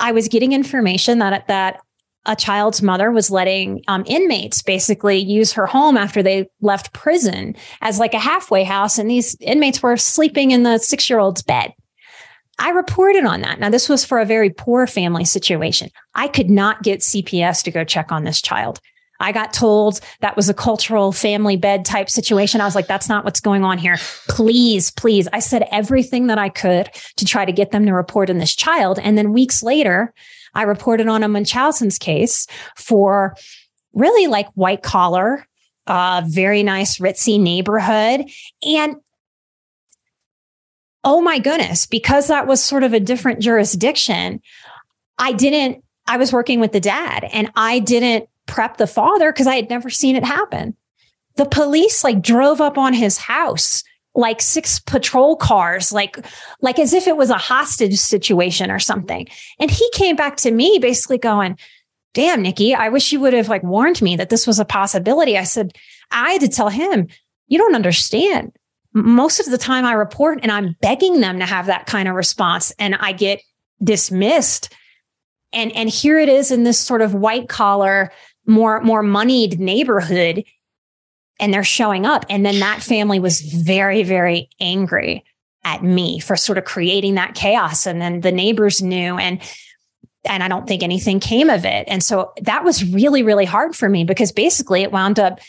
I was getting information that that a child's mother was letting um, inmates basically use her home after they left prison as like a halfway house, and these inmates were sleeping in the six year old's bed. I reported on that. Now, this was for a very poor family situation. I could not get CPS to go check on this child. I got told that was a cultural family bed type situation. I was like, that's not what's going on here. Please, please. I said everything that I could to try to get them to report on this child. And then weeks later, I reported on a Munchausen's case for really like white collar, uh, very nice ritzy neighborhood. And oh my goodness, because that was sort of a different jurisdiction, I didn't, I was working with the dad and I didn't prep the father because I had never seen it happen. The police like drove up on his house like six patrol cars like like as if it was a hostage situation or something. And he came back to me basically going damn nikki i wish you would have like warned me that this was a possibility. I said i had to tell him you don't understand. Most of the time i report and i'm begging them to have that kind of response and i get dismissed. And and here it is in this sort of white collar more more moneyed neighborhood and they're showing up and then that family was very very angry at me for sort of creating that chaos and then the neighbors knew and and I don't think anything came of it. And so that was really really hard for me because basically it wound up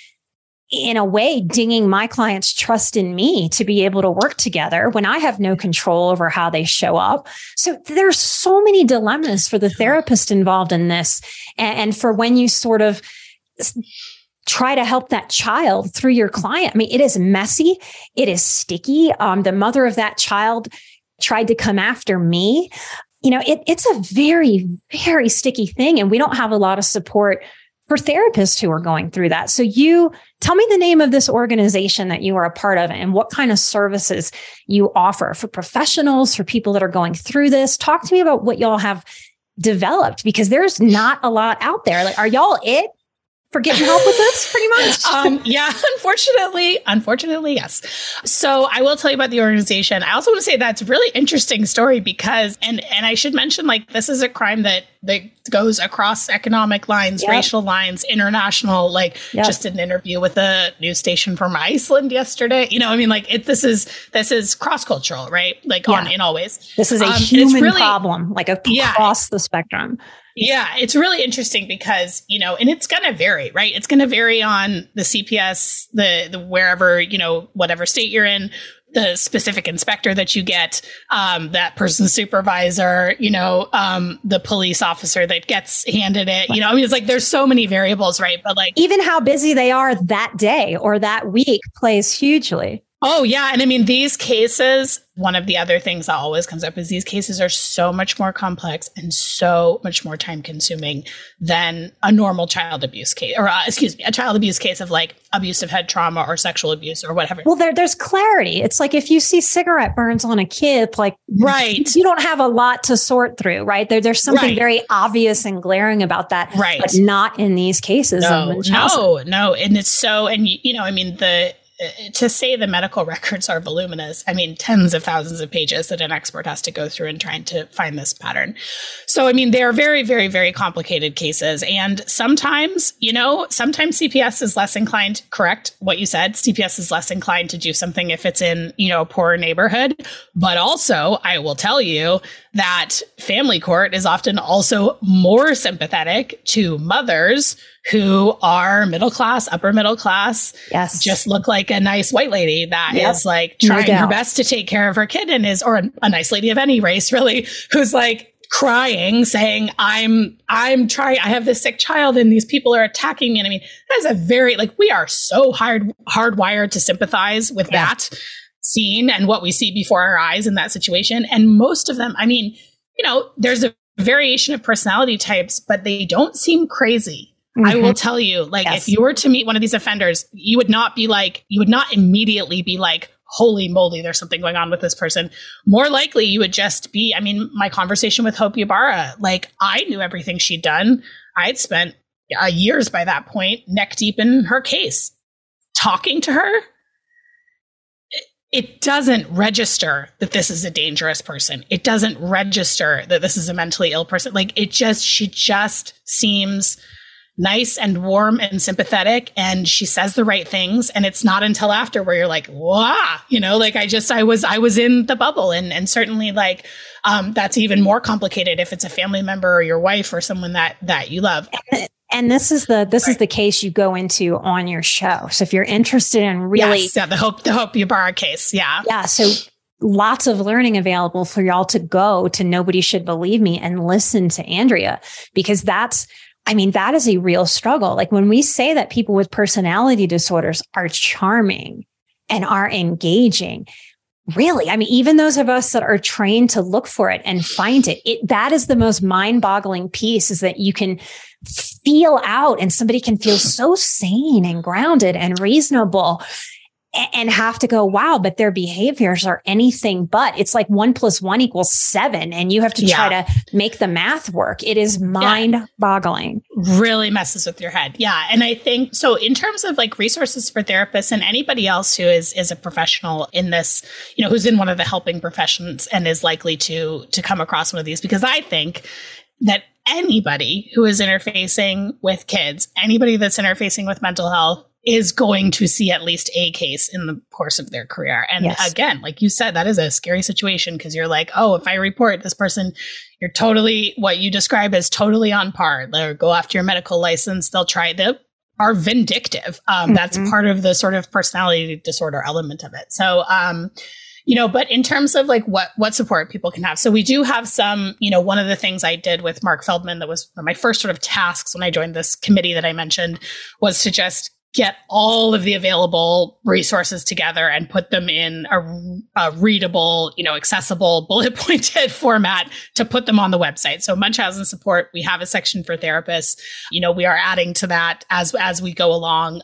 in a way dinging my clients trust in me to be able to work together when i have no control over how they show up. So there's so many dilemmas for the therapist involved in this and, for when you sort of try to help that child through your client. I mean it is messy. It is sticky. Um, the mother of that child tried to come after me. You know it, it's a very very sticky thing and we don't have a lot of support for therapists who are going through that. So you tell me the name of this organization that you are a part of and what kind of services you offer for professionals, for people that are going through this. Talk to me about what y'all have developed because there's not a lot out there. Like, are y'all it? For getting help with this pretty much um, yeah unfortunately unfortunately yes so i will tell you about the organization i also want to say that's a really interesting story because and and i should mention like this is a crime that that goes across economic lines, yep. racial lines, international. Like yep. just an interview with a news station from Iceland yesterday. You know, I mean, like it, this is this is cross cultural, right? Like yeah. on in all ways. This is a um, human really, problem, like across yeah, the spectrum. Yeah, it's really interesting because, you know, and it's going to vary, right? It's going to vary on the CPS, the the wherever, you know, whatever state you're in, the specific inspector that you get, um, that person's supervisor, you know, um, the police officer that gets handed it. You know, I mean, it's like there's so many variables, right? But like even how busy they are that day or that week plays hugely. Oh, yeah. And I mean, these cases, one of the other things that always comes up is these cases are so much more complex and so much more time consuming than a normal child abuse case, or uh, excuse me, a child abuse case of like abusive head trauma or sexual abuse or whatever. Well, there, there's clarity. It's like if you see cigarette burns on a kid, like, right. You don't have a lot to sort through, right? There, there's something right. very obvious and glaring about that. Right. But not in these cases. No, no, no. And it's so, and you know, I mean, the, to say the medical records are voluminous, I mean, tens of thousands of pages that an expert has to go through in trying to find this pattern. So, I mean, they are very, very, very complicated cases. And sometimes, you know, sometimes CPS is less inclined, correct what you said, CPS is less inclined to do something if it's in, you know, a poor neighborhood. But also, I will tell you that family court is often also more sympathetic to mothers who are middle class, upper middle class. Yes. Just look like a nice white lady that yep. is like trying no her best to take care of her kid and is, or a, nice lady of any race really, who's like crying, saying, I'm, I'm trying, I have this sick child and these people are attacking me. And I mean, that is a very, like, we are so hard, hardwired to sympathize with yeah. that scene and what we see before our eyes in that situation. And most of them, I mean, you know, there's a variation of personality types, but they don't seem crazy Mm-hmm. I will mm-hmm. tell you, like, yes. if you were to meet one of these offenders, you would not be like, you would not immediately be like, holy moly, there's something going on with this person. More likely, you would just be, I mean, my conversation with Hope Ybarra, like, I knew everything she'd done. I'd spent uh, years by that point, neck deep in her case. Talking to her, it doesn't register that this is a dangerous person. It doesn't register that this is a mentally ill person. Like, it just, she just seems nice and warm and sympathetic and she says the right things and it's not until after where you're like wow you know like i just i was i was in the bubble and and certainly like um that's even more complicated if it's a family member or your wife or someone that that you love and this is the this right. is the case you go into on your show. So if you're interested in really yes, yeah the hope the hope Ybarra case. Yeah. Yeah. So lots of learning available for y'all to go to nobody should believe me and listen to andrea because that's I mean, that is a real struggle. Like when we say that people with personality disorders are charming and are engaging, really, I mean, even those of us that are trained to look for it and find it, it that is the most mind boggling piece is that you can feel out and somebody can feel so sane and grounded and reasonable and have to go, wow, but their behaviors are anything but. It's like one plus one equals seven, and you have to try to make the math work. It is mind boggling. Yeah. Really messes with your head. Yeah. And I think so in terms of like resources for therapists and anybody else who is is a professional in this, you know, who's in one of the helping professions and is likely to to come across one of these, because I think that anybody who is interfacing with kids, anybody that's interfacing with mental health is going to see at least a case in the course of their career. And yes. again, like you said, that is a scary situation because you're like, oh, if I report this person, you're totally what you describe as totally on par. They'll go after your medical license. They'll try they are vindictive. Um, mm-hmm. That's part of the sort of personality disorder element of it. So, um, you know but in terms of like what what support people can have so we do have some you know one of the things i did with Marc Feldman that was my first sort of tasks when i joined this committee that i mentioned was to just get all of the available resources together and put them in a, a, readable, you know, accessible, bullet pointed format to put them on the website. So Munchausen support, we have a section for therapists. You know, we are adding to that as as we go along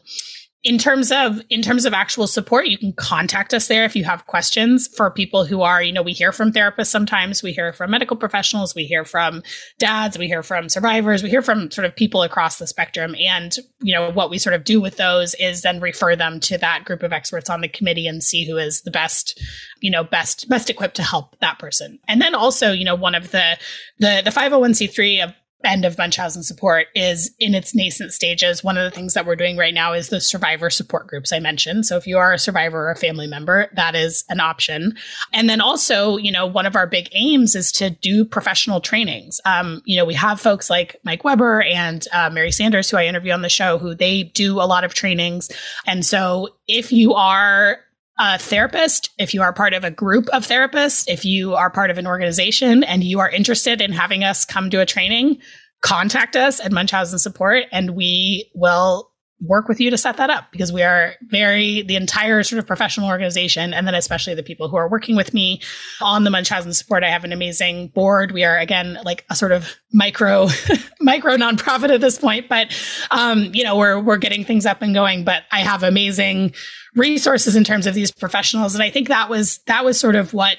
in terms of in terms of actual support you can contact us there if you have questions for people who are you know we hear from therapists sometimes we hear from medical professionals we hear from dads we hear from survivors we hear from sort of people across the spectrum. And you know what we sort of do with those is then refer them to that group of experts on the committee and see who is the best you know best best equipped to help that person. And then also you know one of the the the 501c3 of end of Munchausen support is in its nascent stages. One of the things that we're doing right now is the survivor support groups I mentioned. So if you are a survivor or a family member, that is an option. And then also, you know, one of our big aims is to do professional trainings. Um, you know, we have folks like Mike Weber and uh, Mary Sanders, who I interview on the show, who they do a lot of trainings. And so if you are a therapist, if you are part of a group of therapists, if you are part of an organization and you are interested in having us come to a training, contact us at Munchausen Support and we will work with you to set that up because we are very the entire sort of professional organization and then especially the people who are working with me on the munchausen support. I have an amazing board. We are again like a sort of micro micro nonprofit at this point but um you know we're we're getting things up and going but i have amazing resources in terms of these professionals and i think that was that was sort of what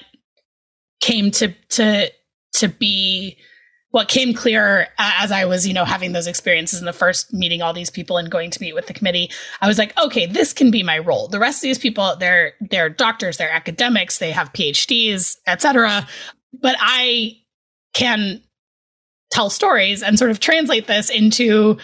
came to to to be what came clear as I was, you know, having those experiences in the first meeting all these people and going to meet with the committee, I was like, okay, this can be my role. The rest of these people, they're they're doctors, they're academics, they have PhDs, etc. But I can tell stories and sort of translate this into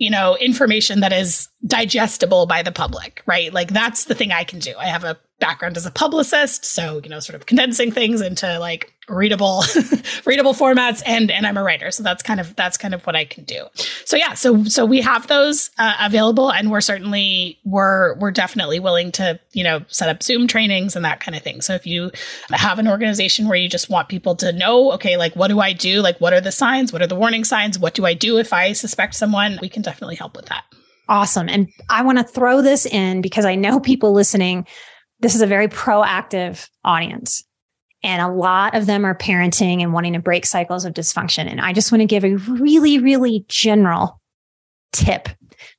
you know information that is digestible by the public right? Like that's the thing i can do. I have a background as a publicist so you know sort of condensing things into like readable readable formats and and I'm a writer so that's kind of that's kind of what I can do. So yeah, so so we have those uh, available and we're certainly we're we're definitely willing to, you know, set up Zoom trainings and that kind of thing. So if you have an organization where you just want people to know, okay, like what do I do? Like what are the signs? What are the warning signs? What do I do if I suspect someone? We can definitely help with that. Awesome. And I want to throw this in because I know people listening this is a very proactive audience. And a lot of them are parenting and wanting to break cycles of dysfunction. And I just want to give a really, really general tip.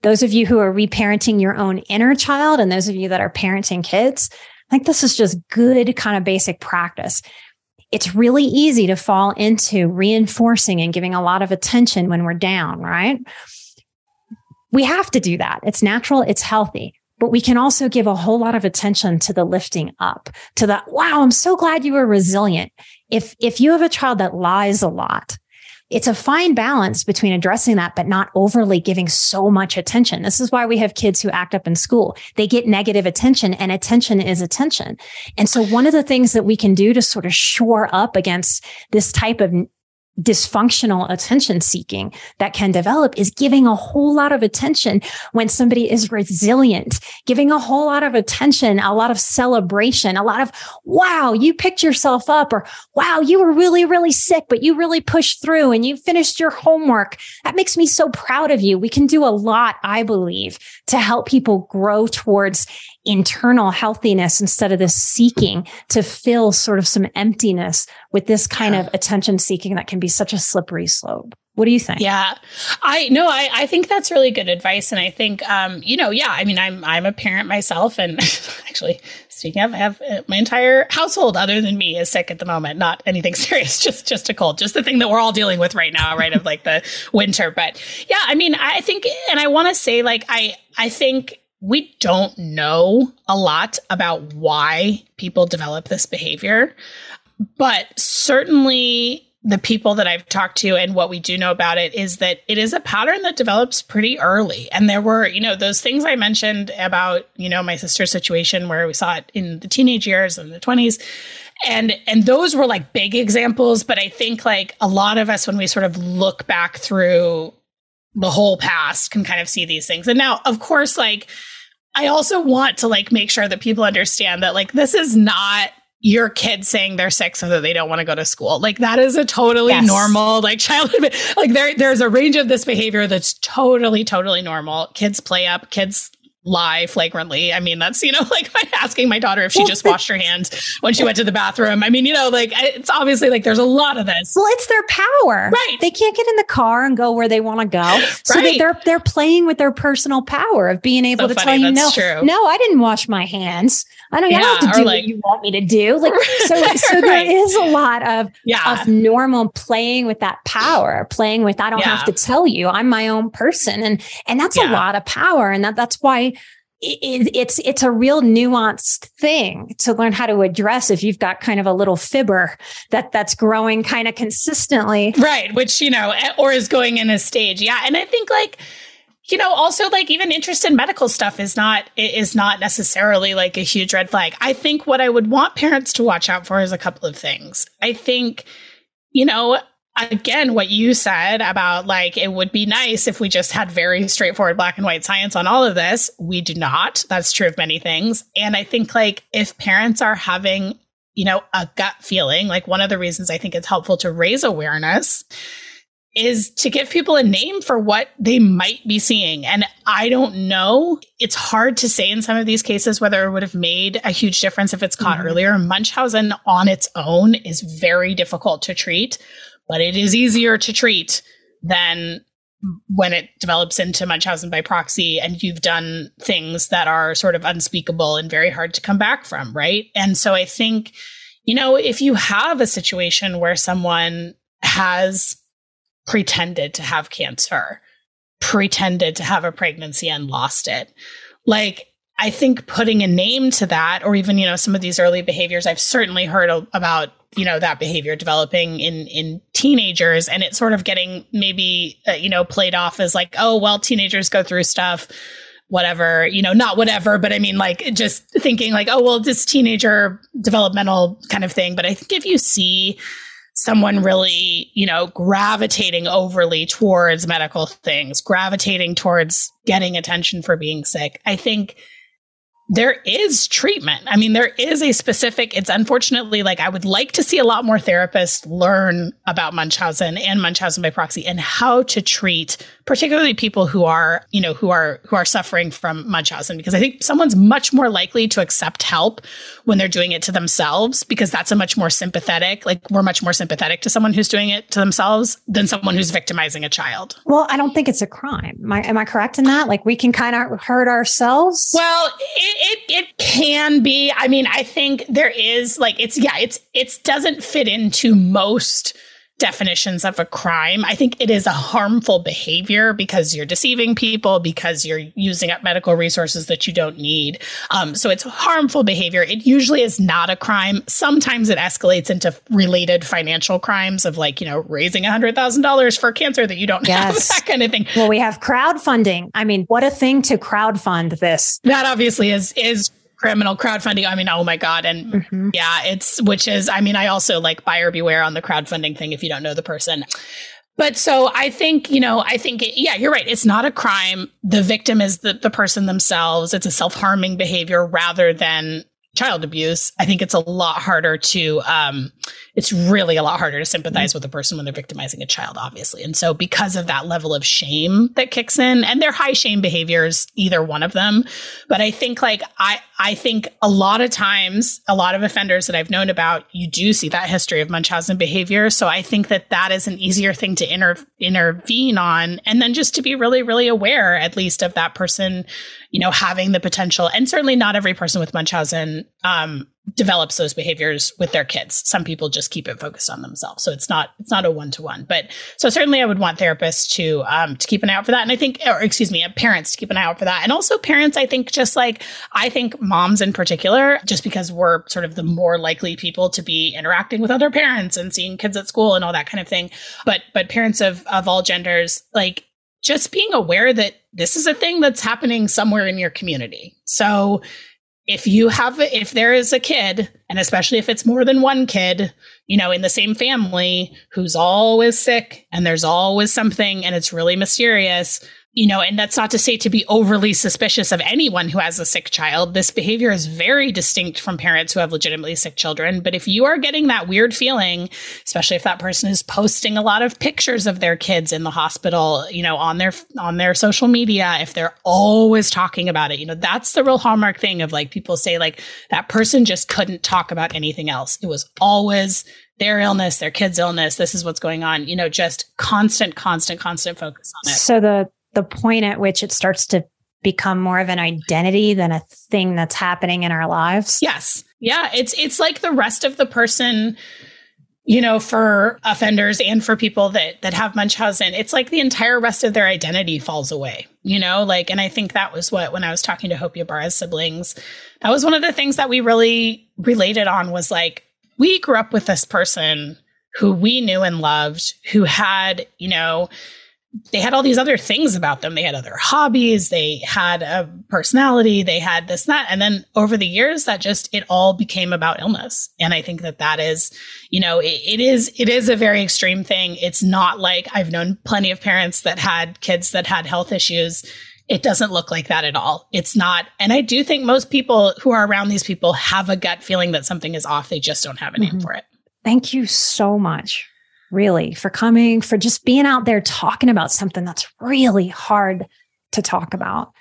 Those of you who are reparenting your own inner child and those of you that are parenting kids, I think this is just good kind of basic practice. It's really easy to fall into reinforcing and giving a lot of attention when we're down, right? We have to do that. It's natural. It's healthy but we can also give a whole lot of attention to the lifting up to that. Wow. I'm so glad you were resilient. If, if you have a child that lies a lot, it's a fine balance between addressing that, but not overly giving so much attention. This is why we have kids who act up in school. They get negative attention and attention is attention. And so one of the things that we can do to sort of shore up against this type of dysfunctional attention seeking that can develop is giving a whole lot of attention when somebody is resilient, giving a whole lot of attention, a lot of celebration, a lot of, wow, you picked yourself up or wow, you were really, really sick, but you really pushed through and you finished your homework. That makes me so proud of you. We can do a lot, I believe, to help people grow towards internal healthiness instead of this seeking to fill sort of some emptiness with this kind of attention seeking that can be such a slippery slope. What do you think? Yeah, I no, I, I think that's really good advice, and I think um, you know, yeah, I mean, I'm I'm a parent myself, and actually, speaking of, I have uh, my entire household other than me is sick at the moment. Not anything serious, just just a cold, just the thing that we're all dealing with right now, right? of like the winter, but yeah, I mean, I think, and I want to say, like, I I think we don't know a lot about why people develop this behavior, but certainly the people that I've talked to and what we do know about it is that it is a pattern that develops pretty early. And there were, you know, those things I mentioned about, you know, my sister's situation where we saw it in the teenage years and the 20s. And and those were like big examples, but I think like a lot of us when we sort of look back through the whole past can kind of see these things. And now, of course, like I also want to like make sure that people understand that like this is not your kid saying they're sick so that they don't want to go to school. Like that is a totally yes. normal like childhood like there there's a range of this behavior that's totally totally normal. Kids play up, kids lie flagrantly. I mean, that's, you know, like asking my daughter if she just washed her hands when she went to the bathroom. I mean, you know, like it's obviously like there's a lot of this. Well, it's their power. Right. They can't get in the car and go where they want to go. So right. they're they're playing with their personal power of being able so to funny. tell you no. True. No, I didn't wash my hands. I don't, yeah, I don't have to do like, what you want me to do. Like so so right. there is a lot of yeah. of normal playing with that power, playing with I don't yeah. have to tell you. I'm my own person. And and that's yeah. a lot of power. And that that's why it, it's it's a real nuanced thing to learn how to address if you've got kind of a little fibber that that's growing kind of consistently. Right which you know eh, or is going in a stage. Yeah and i think like you know also like even interest in medical stuff is not is not necessarily like a huge red flag. I think what i would want parents to watch out for is a couple of things. I think you know again what you said about like it would be nice if we just had very straightforward black and white science on all of this we do not that's true of many things and i think like if parents are having you know a gut feeling like one of the reasons i think it's helpful to raise awareness is to give people a name for what they might be seeing. And I don't know. It's hard to say in some of these cases whether it would have made a huge difference if it's caught mm-hmm. earlier. Munchausen on its own is very difficult to treat but it is easier to treat than when it develops into Munchausen by proxy and you've done things that are sort of unspeakable and very hard to come back from, right? And so I think, you know, if you have a situation where someone has pretended to have cancer, pretended to have a pregnancy and lost it, like I think putting a name to that, or even, you know, some of these early behaviors, I've certainly heard about you know that behavior developing in in teenagers and it's sort of getting maybe uh, you know played off as like oh well teenagers go through stuff whatever you know not whatever but i mean like just thinking like oh well this teenager developmental kind of thing. But i think if you see someone really you know gravitating overly towards medical things gravitating towards getting attention for being sick i think there is treatment. I mean, there is a specific, it's unfortunately like I would like to see a lot more therapists learn about Munchausen and Munchausen by proxy and how to treat particularly people who are, you know, who are who are suffering from Munchausen because I think someone's much more likely to accept help when they're doing it to themselves because that's a much more sympathetic, like we're much more sympathetic to someone who's doing it to themselves than someone who's victimizing a child. Well, I don't think it's a crime. Am I, am I correct in that? Like we can kind of hurt ourselves? Well, it, it, it can be. I mean, I think there is like it's yeah, it's it doesn't fit into most definitions of a crime. I think it is a harmful behavior because you're deceiving people, because you're using up medical resources that you don't need. Um, so it's harmful behavior. It usually is not a crime. Sometimes it escalates into related financial crimes of like, you know, raising $100,000 for cancer that you don't yes. have, that kind of thing. Well, we have crowdfunding. I mean, what a thing to crowdfund this. That obviously is, is criminal crowdfunding. I mean, oh my God. And mm-hmm. yeah, it's, which is, I mean, I also like buyer beware on the crowdfunding thing if you don't know the person. But so I think, you know, I think, it, yeah, you're right. It's not a crime. The victim is the, the person themselves. It's a self harming behavior rather than child abuse, I think it's a lot harder to, um, it's really a lot harder to sympathize mm-hmm. with a person when they're victimizing a child, obviously. And so, because of that level of shame that kicks in, and they're high shame behaviors, either one of them. But I think, like, I, I think a lot of times, a lot of offenders that I've known about, you do see that history of Munchausen behavior. So I think that that is an easier thing to inter- intervene on. And then just to be really, really aware, at least, of that person you know, having the potential, and certainly not every person with Munchausen um, develops those behaviors with their kids. Some people just keep it focused on themselves, so it's not it's not a one to one. But so certainly, I would want therapists to um, to keep an eye out for that, and I think, or excuse me, parents to keep an eye out for that, and also parents. I think just like I think moms in particular, just because we're sort of the more likely people to be interacting with other parents and seeing kids at school and all that kind of thing. But but parents of of all genders, like just being aware that this is a thing that's happening somewhere in your community. So if you have, if there is a kid, and especially if it's more than one kid, you know, in the same family who's always sick and there's always something and it's really mysterious, you know, and that's not to say to be overly suspicious of anyone who has a sick child. This behavior is very distinct from parents who have legitimately sick children. But if you are getting that weird feeling, especially if that person is posting a lot of pictures of their kids in the hospital, you know, on their on their social media, if they're always talking about it, you know, that's the real hallmark thing of like people say like that person just couldn't talk about anything else. It was always their illness, their kid's illness, this is what's going on, you know, just constant, constant, constant focus on it. So the the point at which it starts to become more of an identity than a thing that's happening in our lives. Yes. Yeah, it's it's like the rest of the person you know for offenders and for people that that have munchausen it's like the entire rest of their identity falls away you know, like, and I think that was what, when I was talking to Hope Ybarra's siblings, that was one of the things that we really related on was like, we grew up with this person who we knew and loved, who had, you know, they had all these other things about them. They had other hobbies. They had a personality. They had this, that. And then over the years, that just, it all became about illness. And I think that that is, you know, it, it is, it is a very extreme thing. It's not like I've known plenty of parents that had kids that had health issues. It doesn't look like that at all. It's not. And I do think most people who are around these people have a gut feeling that something is off. They just don't have a name mm-hmm. for it. Thank you so much really, for coming, for just being out there talking about something that's really hard to talk about.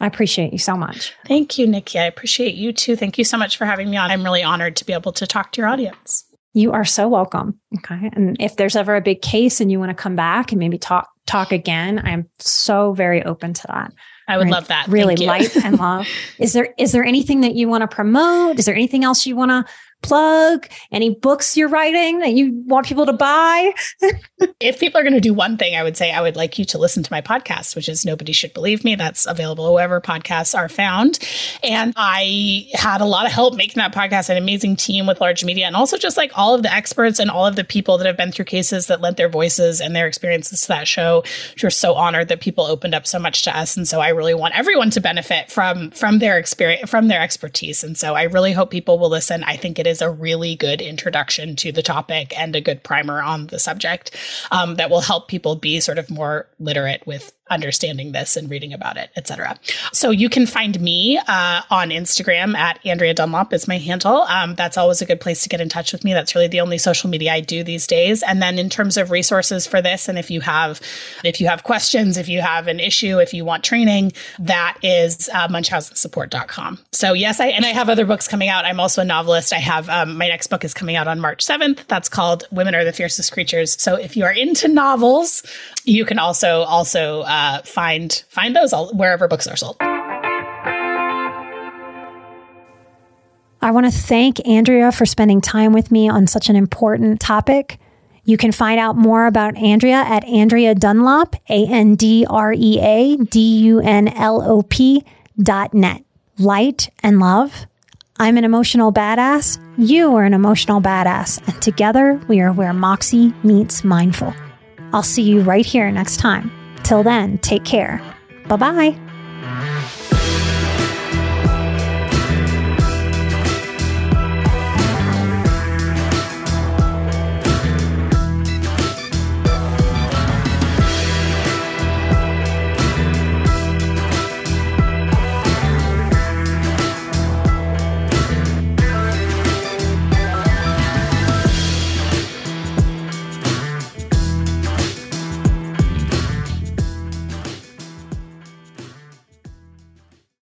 I appreciate you so much. Thank you, Nikki. I appreciate you too. Thank you so much for having me on. I'm really honored to be able to talk to your audience. You are so welcome. Okay. And if there's ever a big case and you want to come back and maybe talk talk again, I'm so very open to that. I would right. love that. Really light and love. Is there is there anything that you want to promote? Is there anything else you want to plug? Any books you're writing that you want people to buy? if people are going to do one thing, I would say I would like you to listen to my podcast, which is Nobody Should Believe Me. That's available wherever podcasts are found. And I had a lot of help making that podcast, an amazing team with large media, and also just like all of the experts and all of the people that have been through cases that lent their voices and their experiences to that show. We're so honored that people opened up so much to us. And so I really want everyone to benefit from from their experience, from their expertise. And so I really hope people will listen. I think it is is a really good introduction to the topic and a good primer on the subject um, that will help people be sort of more literate with understanding this and reading about it, etc. So you can find me uh, on Instagram at Andrea Dunlop is my handle. Um, that's always a good place to get in touch with me. That's really the only social media I do these days. And then in terms of resources for this, and if you have if you have questions, if you have an issue, if you want training, that is uh, munchausensupport.com. So yes, I and I have other books coming out. I'm also a novelist. I have um, my next book is coming out on March 7th. That's called Women Are the Fiercest Creatures. So if you are into novels, you can also also uh, uh, find find those all, wherever books are sold. I want to thank Andrea for spending time with me on such an important topic. You can find out more about Andrea at Andrea Dunlop, A N D R E A D U N L O P dot net. Light and love. I'm an emotional badass. You are an emotional badass. And together we are where Moxie meets mindful. I'll see you right here next time. Till then, take care. Bye bye.